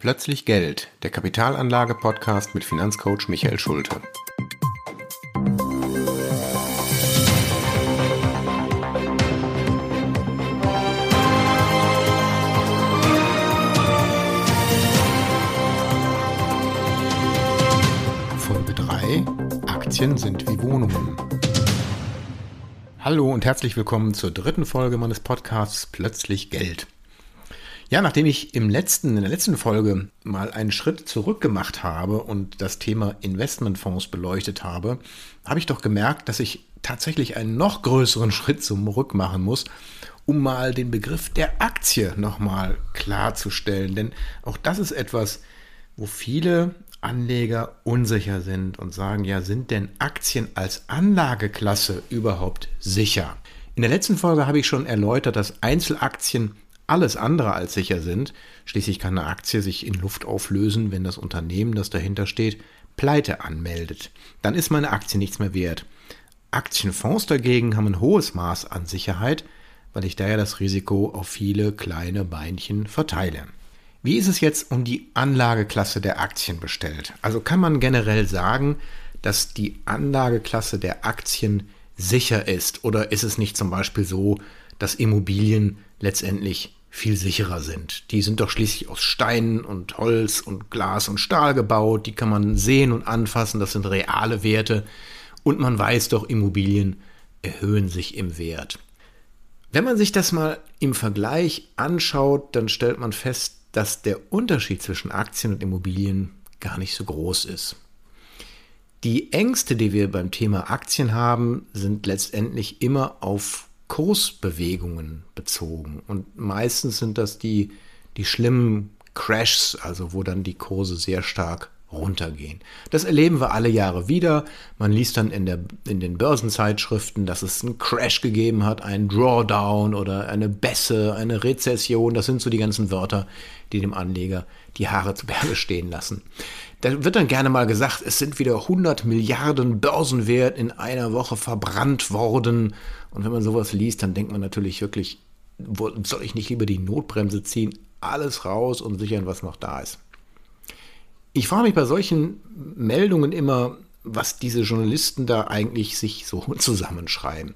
Plötzlich Geld, der Kapitalanlage-Podcast mit Finanzcoach Michael Schulte. Folge 3: Aktien sind wie Wohnungen. Hallo und herzlich willkommen zur dritten Folge meines Podcasts Plötzlich Geld. Ja, nachdem ich im letzten, in der letzten Folge mal einen Schritt zurück gemacht habe und das Thema Investmentfonds beleuchtet habe, habe ich doch gemerkt, dass ich tatsächlich einen noch größeren Schritt zurück machen muss, um mal den Begriff der Aktie nochmal klarzustellen. Denn auch das ist etwas, wo viele Anleger unsicher sind und sagen, ja, sind denn Aktien als Anlageklasse überhaupt sicher? In der letzten Folge habe ich schon erläutert, dass Einzelaktien alles andere als sicher sind. Schließlich kann eine Aktie sich in Luft auflösen, wenn das Unternehmen, das dahinter steht, Pleite anmeldet. Dann ist meine Aktie nichts mehr wert. Aktienfonds dagegen haben ein hohes Maß an Sicherheit, weil ich daher das Risiko auf viele kleine Beinchen verteile. Wie ist es jetzt um die Anlageklasse der Aktien bestellt? Also kann man generell sagen, dass die Anlageklasse der Aktien sicher ist? Oder ist es nicht zum Beispiel so, dass Immobilien letztendlich viel sicherer sind. Die sind doch schließlich aus Stein und Holz und Glas und Stahl gebaut, die kann man sehen und anfassen, das sind reale Werte und man weiß doch, Immobilien erhöhen sich im Wert. Wenn man sich das mal im Vergleich anschaut, dann stellt man fest, dass der Unterschied zwischen Aktien und Immobilien gar nicht so groß ist. Die Ängste, die wir beim Thema Aktien haben, sind letztendlich immer auf Kursbewegungen bezogen. Und meistens sind das die, die schlimmen Crashs, also wo dann die Kurse sehr stark runtergehen. Das erleben wir alle Jahre wieder. Man liest dann in, der, in den Börsenzeitschriften, dass es einen Crash gegeben hat, einen Drawdown oder eine Bässe, eine Rezession. Das sind so die ganzen Wörter, die dem Anleger die Haare zu Berge stehen lassen. Da wird dann gerne mal gesagt, es sind wieder 100 Milliarden Börsenwert in einer Woche verbrannt worden. Und wenn man sowas liest, dann denkt man natürlich wirklich, soll ich nicht lieber die Notbremse ziehen, alles raus und sichern, was noch da ist. Ich frage mich bei solchen Meldungen immer, was diese Journalisten da eigentlich sich so zusammenschreiben.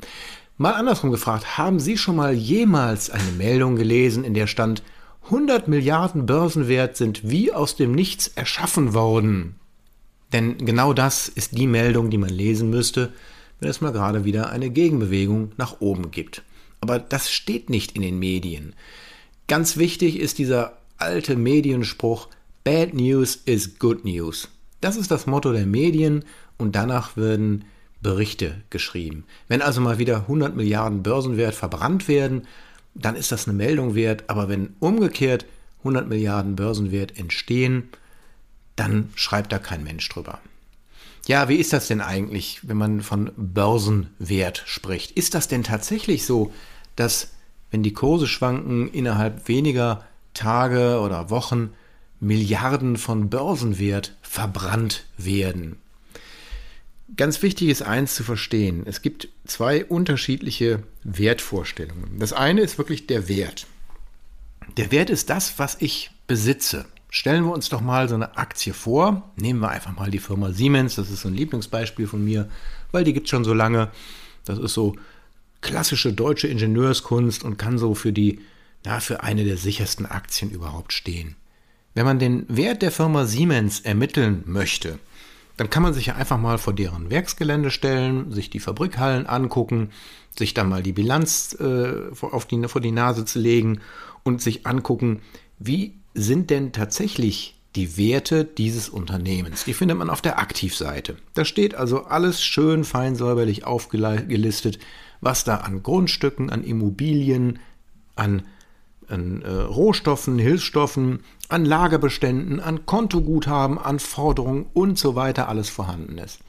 Mal andersrum gefragt, haben Sie schon mal jemals eine Meldung gelesen, in der stand, 100 Milliarden Börsenwert sind wie aus dem Nichts erschaffen worden? Denn genau das ist die Meldung, die man lesen müsste, wenn es mal gerade wieder eine Gegenbewegung nach oben gibt. Aber das steht nicht in den Medien. Ganz wichtig ist dieser alte Medienspruch, Bad News is Good News. Das ist das Motto der Medien und danach werden Berichte geschrieben. Wenn also mal wieder 100 Milliarden Börsenwert verbrannt werden, dann ist das eine Meldung wert, aber wenn umgekehrt 100 Milliarden Börsenwert entstehen, dann schreibt da kein Mensch drüber. Ja, wie ist das denn eigentlich, wenn man von Börsenwert spricht? Ist das denn tatsächlich so, dass wenn die Kurse schwanken, innerhalb weniger Tage oder Wochen Milliarden von Börsenwert verbrannt werden? Ganz wichtig ist eins zu verstehen. Es gibt zwei unterschiedliche Wertvorstellungen. Das eine ist wirklich der Wert. Der Wert ist das, was ich besitze. Stellen wir uns doch mal so eine Aktie vor. Nehmen wir einfach mal die Firma Siemens. Das ist so ein Lieblingsbeispiel von mir, weil die gibt es schon so lange. Das ist so klassische deutsche Ingenieurskunst und kann so für die, na, für eine der sichersten Aktien überhaupt stehen. Wenn man den Wert der Firma Siemens ermitteln möchte, dann kann man sich ja einfach mal vor deren Werksgelände stellen, sich die Fabrikhallen angucken, sich dann mal die Bilanz äh, auf die, vor die Nase zu legen und sich angucken, wie sind denn tatsächlich die Werte dieses Unternehmens. Die findet man auf der Aktivseite. Da steht also alles schön fein säuberlich aufgelistet, was da an Grundstücken, an Immobilien, an, an äh, Rohstoffen, Hilfsstoffen, an Lagerbeständen, an Kontoguthaben, an Forderungen und so weiter alles vorhanden ist.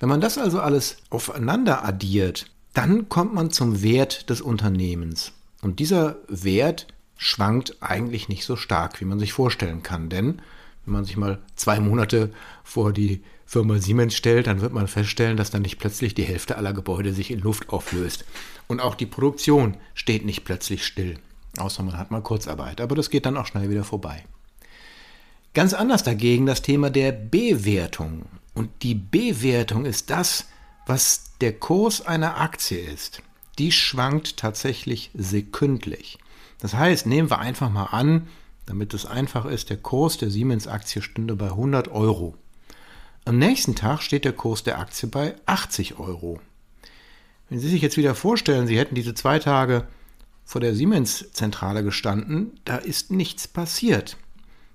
Wenn man das also alles aufeinander addiert, dann kommt man zum Wert des Unternehmens. Und dieser Wert schwankt eigentlich nicht so stark, wie man sich vorstellen kann. Denn wenn man sich mal zwei Monate vor die Firma Siemens stellt, dann wird man feststellen, dass dann nicht plötzlich die Hälfte aller Gebäude sich in Luft auflöst. Und auch die Produktion steht nicht plötzlich still. Außer man hat mal Kurzarbeit. Aber das geht dann auch schnell wieder vorbei. Ganz anders dagegen das Thema der Bewertung. Und die Bewertung ist das, was der Kurs einer Aktie ist. Die schwankt tatsächlich sekündlich. Das heißt, nehmen wir einfach mal an, damit es einfach ist, der Kurs der Siemens-Aktie stünde bei 100 Euro. Am nächsten Tag steht der Kurs der Aktie bei 80 Euro. Wenn Sie sich jetzt wieder vorstellen, Sie hätten diese zwei Tage vor der Siemens-Zentrale gestanden, da ist nichts passiert.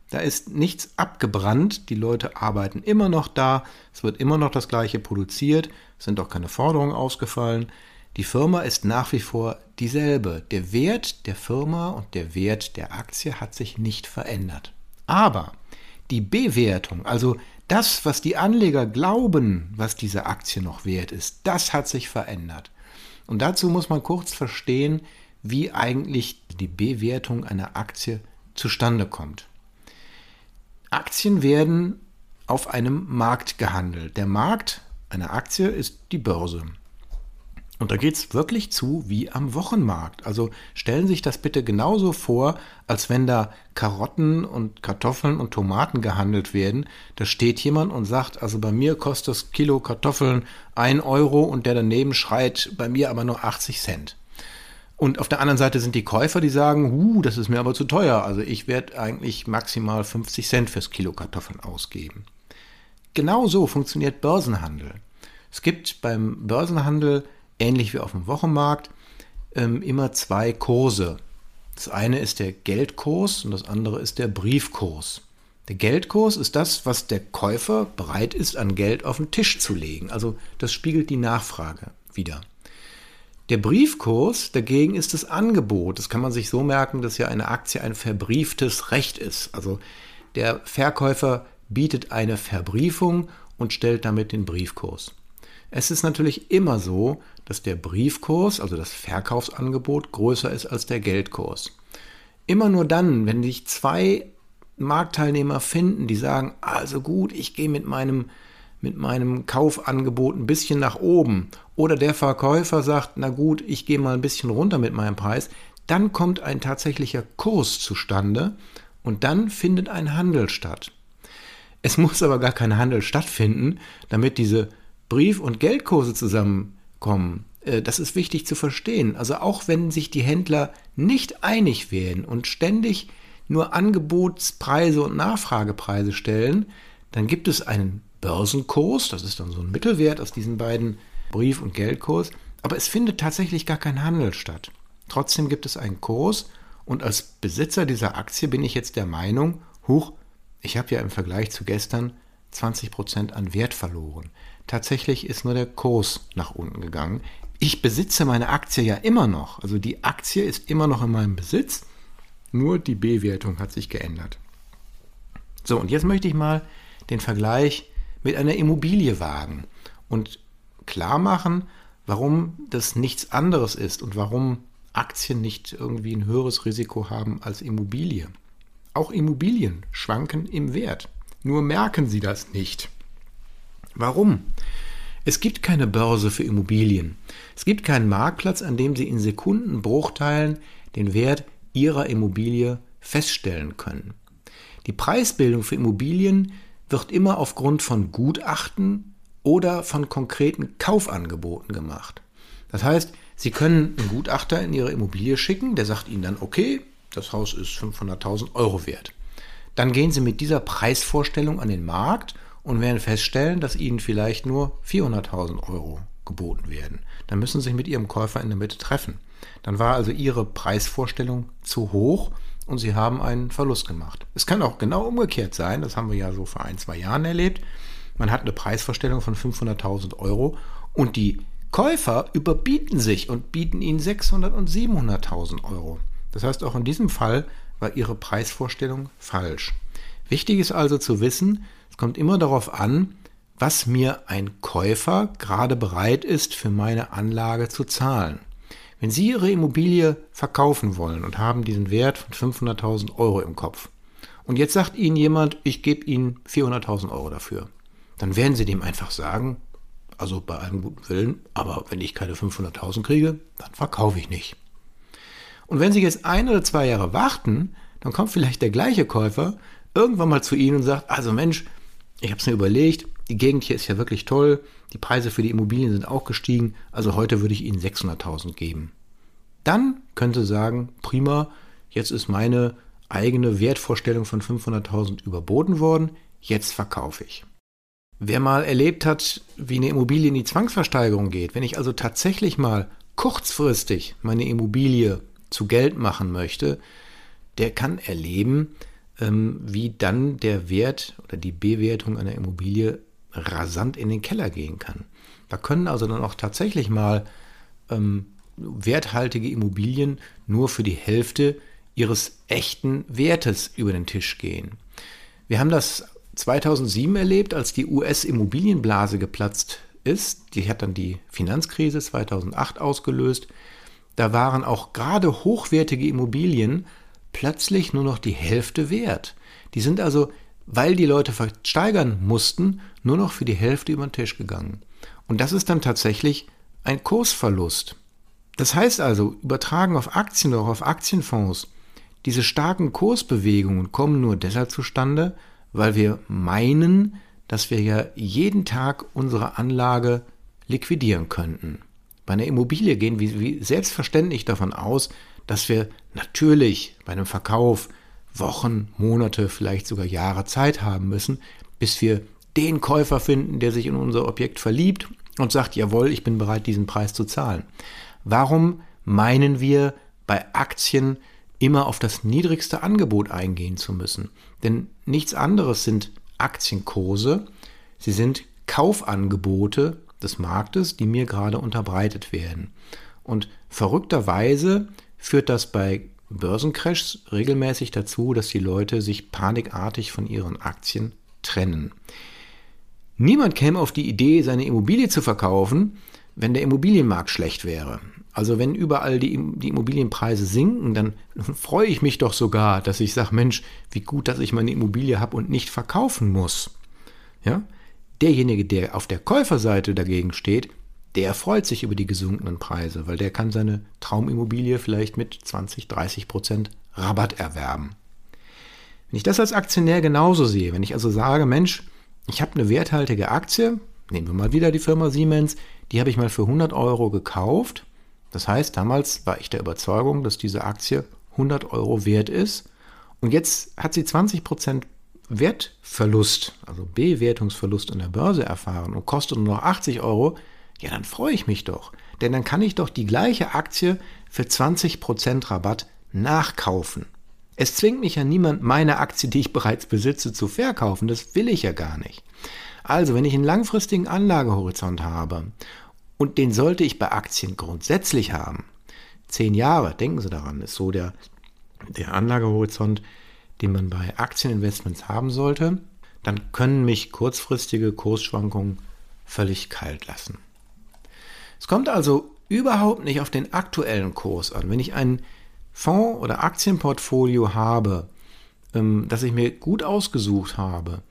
Da ist nichts abgebrannt, die Leute arbeiten immer noch da, es wird immer noch das gleiche produziert, es sind auch keine Forderungen ausgefallen. Die Firma ist nach wie vor dieselbe. Der Wert der Firma und der Wert der Aktie hat sich nicht verändert. Aber die Bewertung, also das, was die Anleger glauben, was diese Aktie noch wert ist, das hat sich verändert. Und dazu muss man kurz verstehen, wie eigentlich die Bewertung einer Aktie zustande kommt. Aktien werden auf einem Markt gehandelt. Der Markt einer Aktie ist die Börse. Und da geht es wirklich zu wie am Wochenmarkt. Also stellen Sie sich das bitte genauso vor, als wenn da Karotten und Kartoffeln und Tomaten gehandelt werden. Da steht jemand und sagt, also bei mir kostet das Kilo Kartoffeln 1 Euro und der daneben schreit, bei mir aber nur 80 Cent. Und auf der anderen Seite sind die Käufer, die sagen, huh, das ist mir aber zu teuer. Also ich werde eigentlich maximal 50 Cent fürs Kilo Kartoffeln ausgeben. Genau so funktioniert Börsenhandel. Es gibt beim Börsenhandel ähnlich wie auf dem Wochenmarkt, ähm, immer zwei Kurse. Das eine ist der Geldkurs und das andere ist der Briefkurs. Der Geldkurs ist das, was der Käufer bereit ist, an Geld auf den Tisch zu legen. Also das spiegelt die Nachfrage wieder. Der Briefkurs dagegen ist das Angebot. Das kann man sich so merken, dass ja eine Aktie ein verbrieftes Recht ist. Also der Verkäufer bietet eine Verbriefung und stellt damit den Briefkurs. Es ist natürlich immer so, dass der Briefkurs, also das Verkaufsangebot, größer ist als der Geldkurs. Immer nur dann, wenn sich zwei Marktteilnehmer finden, die sagen, also gut, ich gehe mit meinem, mit meinem Kaufangebot ein bisschen nach oben, oder der Verkäufer sagt, na gut, ich gehe mal ein bisschen runter mit meinem Preis, dann kommt ein tatsächlicher Kurs zustande und dann findet ein Handel statt. Es muss aber gar kein Handel stattfinden, damit diese Brief- und Geldkurse zusammen kommen. Äh, das ist wichtig zu verstehen. Also auch wenn sich die Händler nicht einig werden und ständig nur Angebotspreise und Nachfragepreise stellen, dann gibt es einen Börsenkurs, das ist dann so ein Mittelwert aus diesen beiden Brief- und Geldkurs, aber es findet tatsächlich gar kein Handel statt. Trotzdem gibt es einen Kurs und als Besitzer dieser Aktie bin ich jetzt der Meinung, huch, ich habe ja im Vergleich zu gestern 20% an Wert verloren. Tatsächlich ist nur der Kurs nach unten gegangen. Ich besitze meine Aktie ja immer noch. Also die Aktie ist immer noch in meinem Besitz. Nur die Bewertung hat sich geändert. So, und jetzt möchte ich mal den Vergleich mit einer Immobilie wagen und klar machen, warum das nichts anderes ist und warum Aktien nicht irgendwie ein höheres Risiko haben als Immobilie. Auch Immobilien schwanken im Wert. Nur merken sie das nicht. Warum? Es gibt keine Börse für Immobilien. Es gibt keinen Marktplatz, an dem Sie in Sekundenbruchteilen den Wert Ihrer Immobilie feststellen können. Die Preisbildung für Immobilien wird immer aufgrund von Gutachten oder von konkreten Kaufangeboten gemacht. Das heißt, Sie können einen Gutachter in Ihre Immobilie schicken, der sagt Ihnen dann, okay, das Haus ist 500.000 Euro wert. Dann gehen Sie mit dieser Preisvorstellung an den Markt und werden feststellen, dass ihnen vielleicht nur 400.000 Euro geboten werden. Dann müssen sie sich mit ihrem Käufer in der Mitte treffen. Dann war also ihre Preisvorstellung zu hoch und sie haben einen Verlust gemacht. Es kann auch genau umgekehrt sein, das haben wir ja so vor ein, zwei Jahren erlebt. Man hat eine Preisvorstellung von 500.000 Euro und die Käufer überbieten sich und bieten ihnen 600.000 und 700.000 Euro. Das heißt, auch in diesem Fall war ihre Preisvorstellung falsch. Wichtig ist also zu wissen, es kommt immer darauf an, was mir ein Käufer gerade bereit ist, für meine Anlage zu zahlen. Wenn Sie Ihre Immobilie verkaufen wollen und haben diesen Wert von 500.000 Euro im Kopf und jetzt sagt Ihnen jemand, ich gebe Ihnen 400.000 Euro dafür, dann werden Sie dem einfach sagen, also bei allem guten Willen, aber wenn ich keine 500.000 kriege, dann verkaufe ich nicht. Und wenn Sie jetzt ein oder zwei Jahre warten, dann kommt vielleicht der gleiche Käufer irgendwann mal zu Ihnen und sagt, also Mensch, ich habe es mir überlegt, die Gegend hier ist ja wirklich toll, die Preise für die Immobilien sind auch gestiegen, also heute würde ich Ihnen 600.000 geben. Dann könnte sagen, prima, jetzt ist meine eigene Wertvorstellung von 500.000 überboten worden, jetzt verkaufe ich. Wer mal erlebt hat, wie eine Immobilie in die Zwangsversteigerung geht, wenn ich also tatsächlich mal kurzfristig meine Immobilie zu Geld machen möchte, der kann erleben, ähm, wie dann der Wert oder die Bewertung einer Immobilie rasant in den Keller gehen kann. Da können also dann auch tatsächlich mal ähm, werthaltige Immobilien nur für die Hälfte ihres echten Wertes über den Tisch gehen. Wir haben das 2007 erlebt, als die US-Immobilienblase geplatzt ist. Die hat dann die Finanzkrise 2008 ausgelöst. Da waren auch gerade hochwertige Immobilien plötzlich nur noch die Hälfte wert. Die sind also, weil die Leute versteigern mussten, nur noch für die Hälfte über den Tisch gegangen. Und das ist dann tatsächlich ein Kursverlust. Das heißt also, übertragen auf Aktien oder auch auf Aktienfonds, diese starken Kursbewegungen kommen nur deshalb zustande, weil wir meinen, dass wir ja jeden Tag unsere Anlage liquidieren könnten. Bei einer Immobilie gehen wir selbstverständlich davon aus, dass wir natürlich bei einem Verkauf Wochen, Monate, vielleicht sogar Jahre Zeit haben müssen, bis wir den Käufer finden, der sich in unser Objekt verliebt und sagt, jawohl, ich bin bereit, diesen Preis zu zahlen. Warum meinen wir bei Aktien immer auf das niedrigste Angebot eingehen zu müssen. Denn nichts anderes sind Aktienkurse, sie sind Kaufangebote des Marktes, die mir gerade unterbreitet werden. Und verrückterweise führt das bei Börsencrashs regelmäßig dazu, dass die Leute sich panikartig von ihren Aktien trennen. Niemand käme auf die Idee, seine Immobilie zu verkaufen, wenn der Immobilienmarkt schlecht wäre. Also wenn überall die, die Immobilienpreise sinken, dann freue ich mich doch sogar, dass ich sage, Mensch, wie gut, dass ich meine Immobilie habe und nicht verkaufen muss. Ja? Derjenige, der auf der Käuferseite dagegen steht, der freut sich über die gesunkenen Preise, weil der kann seine Traumimmobilie vielleicht mit 20, 30 Prozent Rabatt erwerben. Wenn ich das als Aktionär genauso sehe, wenn ich also sage, Mensch, ich habe eine werthaltige Aktie, nehmen wir mal wieder die Firma Siemens, die habe ich mal für 100 Euro gekauft das heißt, damals war ich der Überzeugung, dass diese Aktie 100 Euro wert ist. Und jetzt hat sie 20% Wertverlust, also Bewertungsverlust an der Börse erfahren und kostet nur noch 80 Euro. Ja, dann freue ich mich doch. Denn dann kann ich doch die gleiche Aktie für 20% Rabatt nachkaufen. Es zwingt mich ja niemand, meine Aktie, die ich bereits besitze, zu verkaufen. Das will ich ja gar nicht. Also, wenn ich einen langfristigen Anlagehorizont habe und den sollte ich bei Aktien grundsätzlich haben. Zehn Jahre, denken Sie daran, ist so der, der Anlagehorizont, den man bei Aktieninvestments haben sollte. Dann können mich kurzfristige Kursschwankungen völlig kalt lassen. Es kommt also überhaupt nicht auf den aktuellen Kurs an. Wenn ich ein Fonds- oder Aktienportfolio habe, ähm, das ich mir gut ausgesucht habe,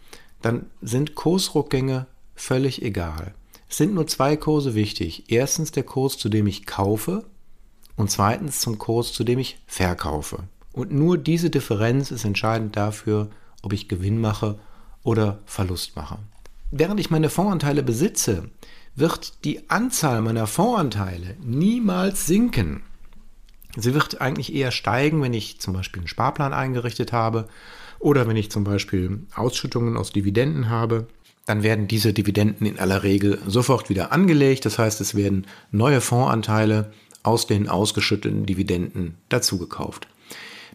dann sind Kursrückgänge völlig egal. Es sind nur zwei Kurse wichtig. Erstens der Kurs, zu dem ich kaufe und zweitens zum Kurs, zu dem ich verkaufe. Und nur diese Differenz ist entscheidend dafür, ob ich Gewinn mache oder Verlust mache. Während ich meine Fondsanteile besitze, wird die Anzahl meiner Fondsanteile niemals sinken. Sie wird eigentlich eher steigen, wenn ich zum Beispiel einen Sparplan eingerichtet habe oder wenn ich zum Beispiel Ausschüttungen aus Dividenden habe dann werden diese Dividenden in aller Regel sofort wieder angelegt. Das heißt, es werden neue Fondsanteile aus den ausgeschütteten Dividenden dazugekauft.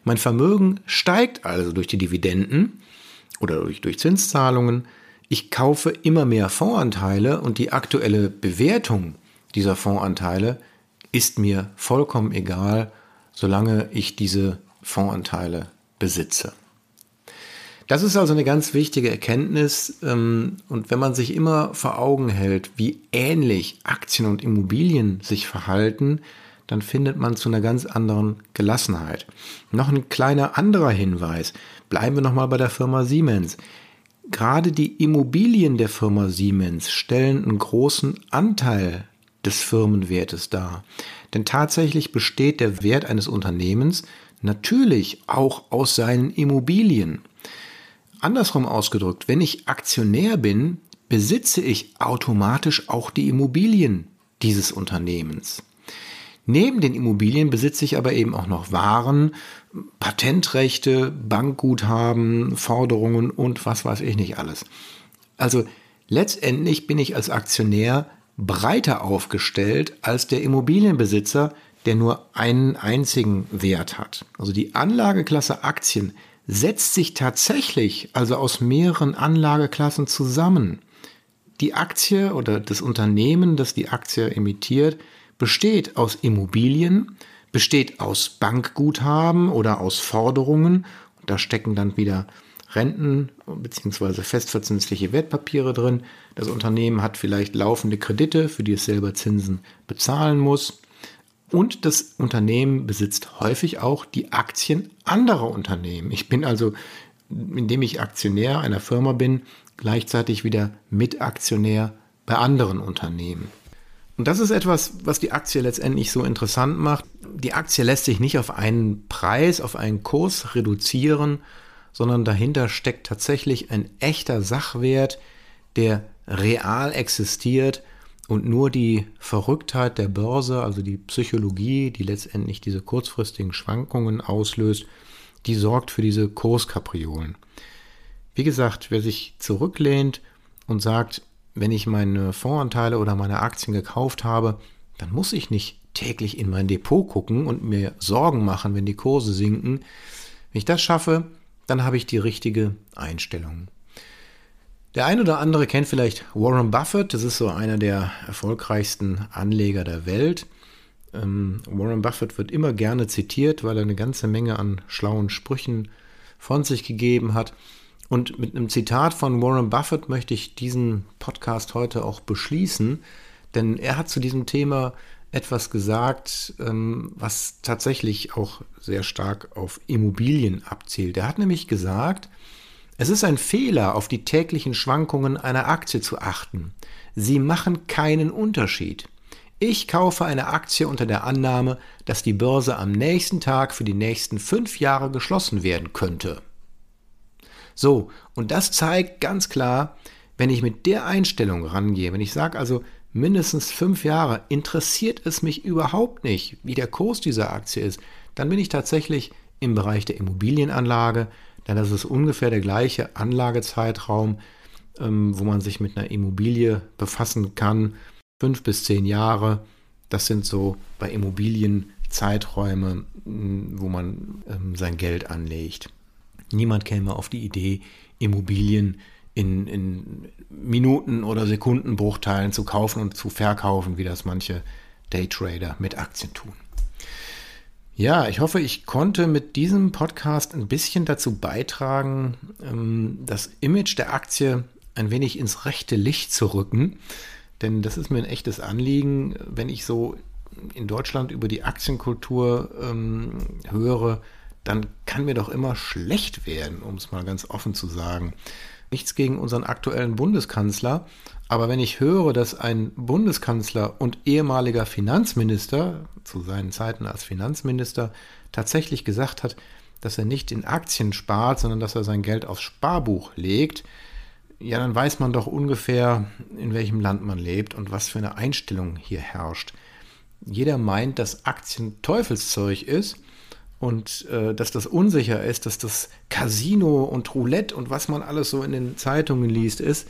Mein Vermögen steigt also durch die Dividenden oder durch, durch Zinszahlungen. Ich kaufe immer mehr Fondsanteile und die aktuelle Bewertung dieser Fondsanteile ist mir vollkommen egal, solange ich diese Fondsanteile besitze. Das ist also eine ganz wichtige Erkenntnis. Ähm, und wenn man sich immer vor Augen hält, wie ähnlich Aktien und Immobilien sich verhalten, dann findet man zu einer ganz anderen Gelassenheit. Noch ein kleiner anderer Hinweis. Bleiben wir nochmal bei der Firma Siemens. Gerade die Immobilien der Firma Siemens stellen einen großen Anteil des Firmenwertes dar. Denn tatsächlich besteht der Wert eines Unternehmens natürlich auch aus seinen Immobilien. Andersrum ausgedrückt, wenn ich Aktionär bin, besitze ich automatisch auch die Immobilien dieses Unternehmens. Neben den Immobilien besitze ich aber eben auch noch Waren, Patentrechte, Bankguthaben, Forderungen und was weiß ich nicht alles. Also letztendlich bin ich als Aktionär breiter aufgestellt als der Immobilienbesitzer, der nur einen einzigen Wert hat. Also die Anlageklasse Aktien setzt sich tatsächlich also aus mehreren Anlageklassen zusammen. Die Aktie oder das Unternehmen, das die Aktie emittiert, besteht aus Immobilien, besteht aus Bankguthaben oder aus Forderungen. Da stecken dann wieder Renten bzw. festverzinsliche Wertpapiere drin. Das Unternehmen hat vielleicht laufende Kredite, für die es selber Zinsen bezahlen muss. Und das Unternehmen besitzt häufig auch die Aktien anderer Unternehmen. Ich bin also, indem ich Aktionär einer Firma bin, gleichzeitig wieder Mitaktionär bei anderen Unternehmen. Und das ist etwas, was die Aktie letztendlich so interessant macht. Die Aktie lässt sich nicht auf einen Preis, auf einen Kurs reduzieren, sondern dahinter steckt tatsächlich ein echter Sachwert, der real existiert und nur die Verrücktheit der Börse, also die Psychologie, die letztendlich diese kurzfristigen Schwankungen auslöst, die sorgt für diese Kurskapriolen. Wie gesagt, wer sich zurücklehnt und sagt, wenn ich meine Fondsanteile oder meine Aktien gekauft habe, dann muss ich nicht täglich in mein Depot gucken und mir Sorgen machen, wenn die Kurse sinken. Wenn ich das schaffe, dann habe ich die richtige Einstellung. Der ein oder andere kennt vielleicht Warren Buffett, das ist so einer der erfolgreichsten Anleger der Welt. Ähm, Warren Buffett wird immer gerne zitiert, weil er eine ganze Menge an schlauen Sprüchen von sich gegeben hat. Und mit einem Zitat von Warren Buffett möchte ich diesen Podcast heute auch beschließen, denn er hat zu diesem Thema etwas gesagt, ähm, was tatsächlich auch sehr stark auf Immobilien abzielt. Er hat nämlich gesagt, es ist ein Fehler, auf die täglichen Schwankungen einer Aktie zu achten. Sie machen keinen Unterschied. Ich kaufe eine Aktie unter der Annahme, dass die Börse am nächsten Tag für die nächsten fünf Jahre geschlossen werden könnte. So, und das zeigt ganz klar, wenn ich mit der Einstellung rangehe, wenn ich sage also mindestens fünf Jahre, interessiert es mich überhaupt nicht, wie der Kurs dieser Aktie ist, dann bin ich tatsächlich im Bereich der Immobilienanlage, denn das ist ungefähr der gleiche Anlagezeitraum, ähm, wo man sich mit einer Immobilie befassen kann. Fünf bis zehn Jahre, das sind so bei Immobilien Zeiträume, wo man ähm, sein Geld anlegt. Niemand käme auf die Idee, Immobilien in, in Minuten- oder Sekundenbruchteilen zu kaufen und zu verkaufen, wie das manche Daytrader mit Aktien tun. Ja, ich hoffe, ich konnte mit diesem Podcast ein bisschen dazu beitragen, ähm, das Image der Aktie ein wenig ins rechte Licht zu rücken. Denn das ist mir ein echtes Anliegen, wenn ich so in Deutschland über die Aktienkultur ähm, höre, dann kann mir doch immer schlecht werden, um es mal ganz offen zu sagen. Nichts gegen unseren aktuellen Bundeskanzler, aber wenn ich höre, dass ein Bundeskanzler und ehemaliger Finanzminister zu seinen Zeiten als Finanzminister tatsächlich gesagt hat, dass er nicht in Aktien spart, sondern dass er sein Geld aufs Sparbuch legt, ja, dann weiß man doch ungefähr, in welchem Land man lebt und was für eine Einstellung hier herrscht. Jeder meint, dass Aktien Teufelszeug ist und äh, dass das unsicher ist, dass das Casino und Roulette und was man alles so in den Zeitungen liest ist,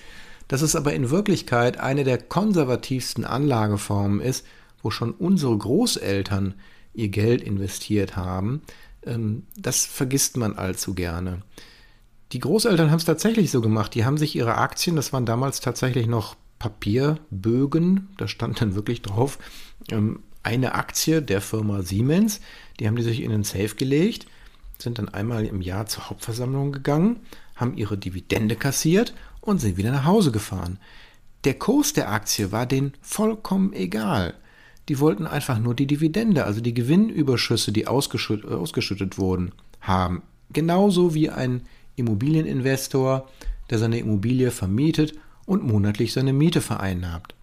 dass es aber in Wirklichkeit eine der konservativsten Anlageformen ist, wo schon unsere Großeltern ihr Geld investiert haben, ähm, das vergisst man allzu gerne. Die Großeltern haben es tatsächlich so gemacht. Die haben sich ihre Aktien, das waren damals tatsächlich noch Papierbögen, da stand dann wirklich drauf, ähm, eine Aktie der Firma Siemens, die haben die sich in den Safe gelegt, sind dann einmal im Jahr zur Hauptversammlung gegangen, haben ihre Dividende kassiert und sind wieder nach Hause gefahren. Der Kurs der Aktie war denen vollkommen egal. Die wollten einfach nur die Dividende, also die Gewinnüberschüsse, die ausgeschüttet, ausgeschüttet wurden, haben. Genauso wie ein Immobilieninvestor, der seine Immobilie vermietet und monatlich seine Miete vereinnahmt.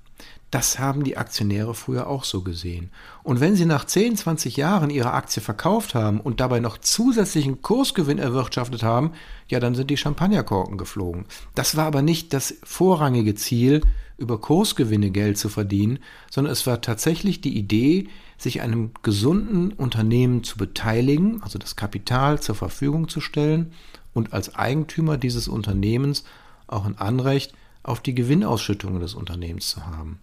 Das haben die Aktionäre früher auch so gesehen. Und wenn sie nach 10, 20 Jahren ihre Aktie verkauft haben und dabei noch zusätzlichen Kursgewinn erwirtschaftet haben, ja, dann sind die Champagnerkorken geflogen. Das war aber nicht das vorrangige Ziel, über Kursgewinne Geld zu verdienen, sondern es war tatsächlich die Idee, sich einem gesunden Unternehmen zu beteiligen, also das Kapital zur Verfügung zu stellen und als Eigentümer dieses Unternehmens auch ein Anrecht auf die Gewinnausschüttungen des Unternehmens zu haben.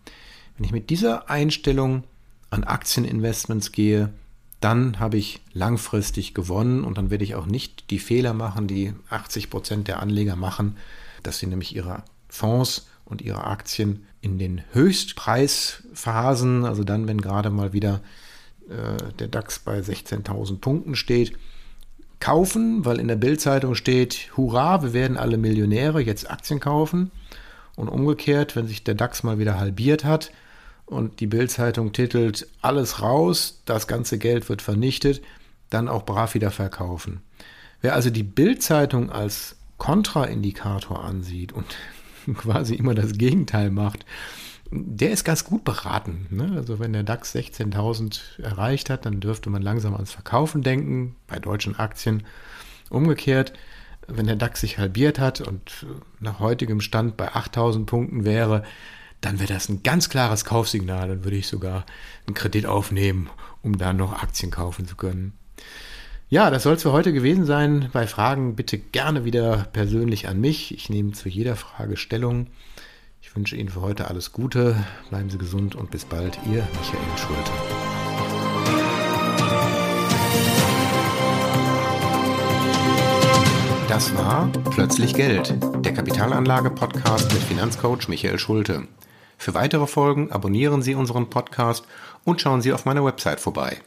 Wenn ich mit dieser Einstellung an Aktieninvestments gehe, dann habe ich langfristig gewonnen und dann werde ich auch nicht die Fehler machen, die 80 Prozent der Anleger machen, dass sie nämlich ihre Fonds und ihre Aktien in den Höchstpreisphasen, also dann, wenn gerade mal wieder äh, der DAX bei 16.000 Punkten steht, kaufen, weil in der Bildzeitung steht, hurra, wir werden alle Millionäre, jetzt Aktien kaufen. Und umgekehrt, wenn sich der DAX mal wieder halbiert hat und die Bildzeitung titelt, alles raus, das ganze Geld wird vernichtet, dann auch brav wieder verkaufen. Wer also die Bildzeitung als Kontraindikator ansieht und quasi immer das Gegenteil macht, der ist ganz gut beraten. Ne? Also wenn der DAX 16.000 erreicht hat, dann dürfte man langsam ans Verkaufen denken, bei deutschen Aktien. Umgekehrt, wenn der DAX sich halbiert hat und nach heutigem Stand bei 8.000 Punkten wäre, dann wäre das ein ganz klares Kaufsignal. Dann würde ich sogar einen Kredit aufnehmen, um da noch Aktien kaufen zu können. Ja, das soll es für heute gewesen sein. Bei Fragen bitte gerne wieder persönlich an mich. Ich nehme zu jeder Frage Stellung. Ich wünsche Ihnen für heute alles Gute. Bleiben Sie gesund und bis bald. Ihr Michael Schulte. Das war Plötzlich Geld, der Kapitalanlage-Podcast mit Finanzcoach Michael Schulte. Für weitere Folgen abonnieren Sie unseren Podcast und schauen Sie auf meiner Website vorbei